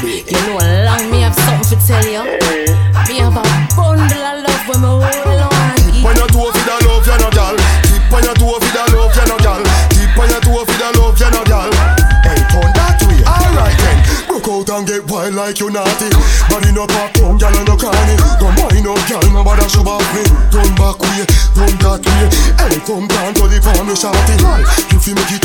You know, long me have something to tell you. Me have a bundle of love when me hold on. Your toe for the love, you no gal. Keep on your toe for the love, you no gal. Keep on your toe for the love, you no gal. Hey, turn that way. Alright then. Broke out and get wild like you naughty. Body no pop, down, gal no. Come wind up, gal, no bother shove off me. Turn back way, turn that way. Hey, come down to the farm, me shawty. You feel make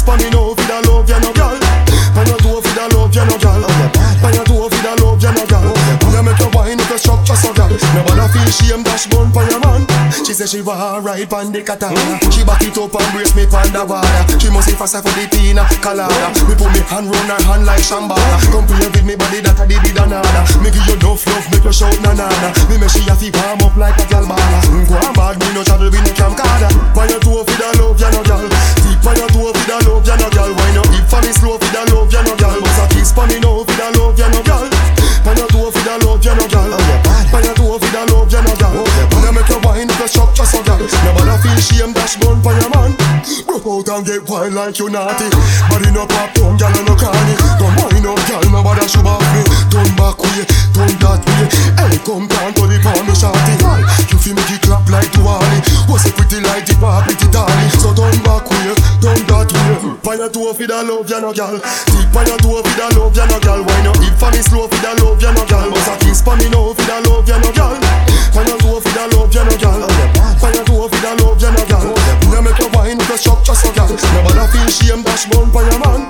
Bust a kiss for me now for the love, you no gal. On your toe for the love, you no gal. On your toe for the love, you no gal. You make your wine up your structure so gal. Nobody feel shame dash bun for your man. She say she want ride pon the katana. She back it up and brace me pon the water. She must be faster for the pina colada. Me put me hand round her hand like shambhala. Come play with me body that I did it another. Me give you enough love, make you shout na na. Me make she have to warm up like a gal you no. Wine up deep for me slow for the love, you no gal. Bust a kiss for me now for the love, you no gal. Pon your toe for the love, you no gal. Pon your toe for the love, you no gal. When you make your wine, up your structure so gal. Nobody feel shame dash bun for your man. Broke out and get wild like you naughty. Body no pop down, and no carny. Come wine up, gal, nobody should off me. Turn back way, turn that way. Hey, come down to the palm, shawty. yeah. Quick on your toe for the love, ya no girl. Quick on your toe for the love, ya no girl. Why no hip for me slow for the love, ya no girl. Bust a kiss for me now for the love, ya no girl. On your toe for the love, ya no girl. On your toe for the love, ya no girl. You make your wine with a just a girl. Never feel shame, dash bone for your man.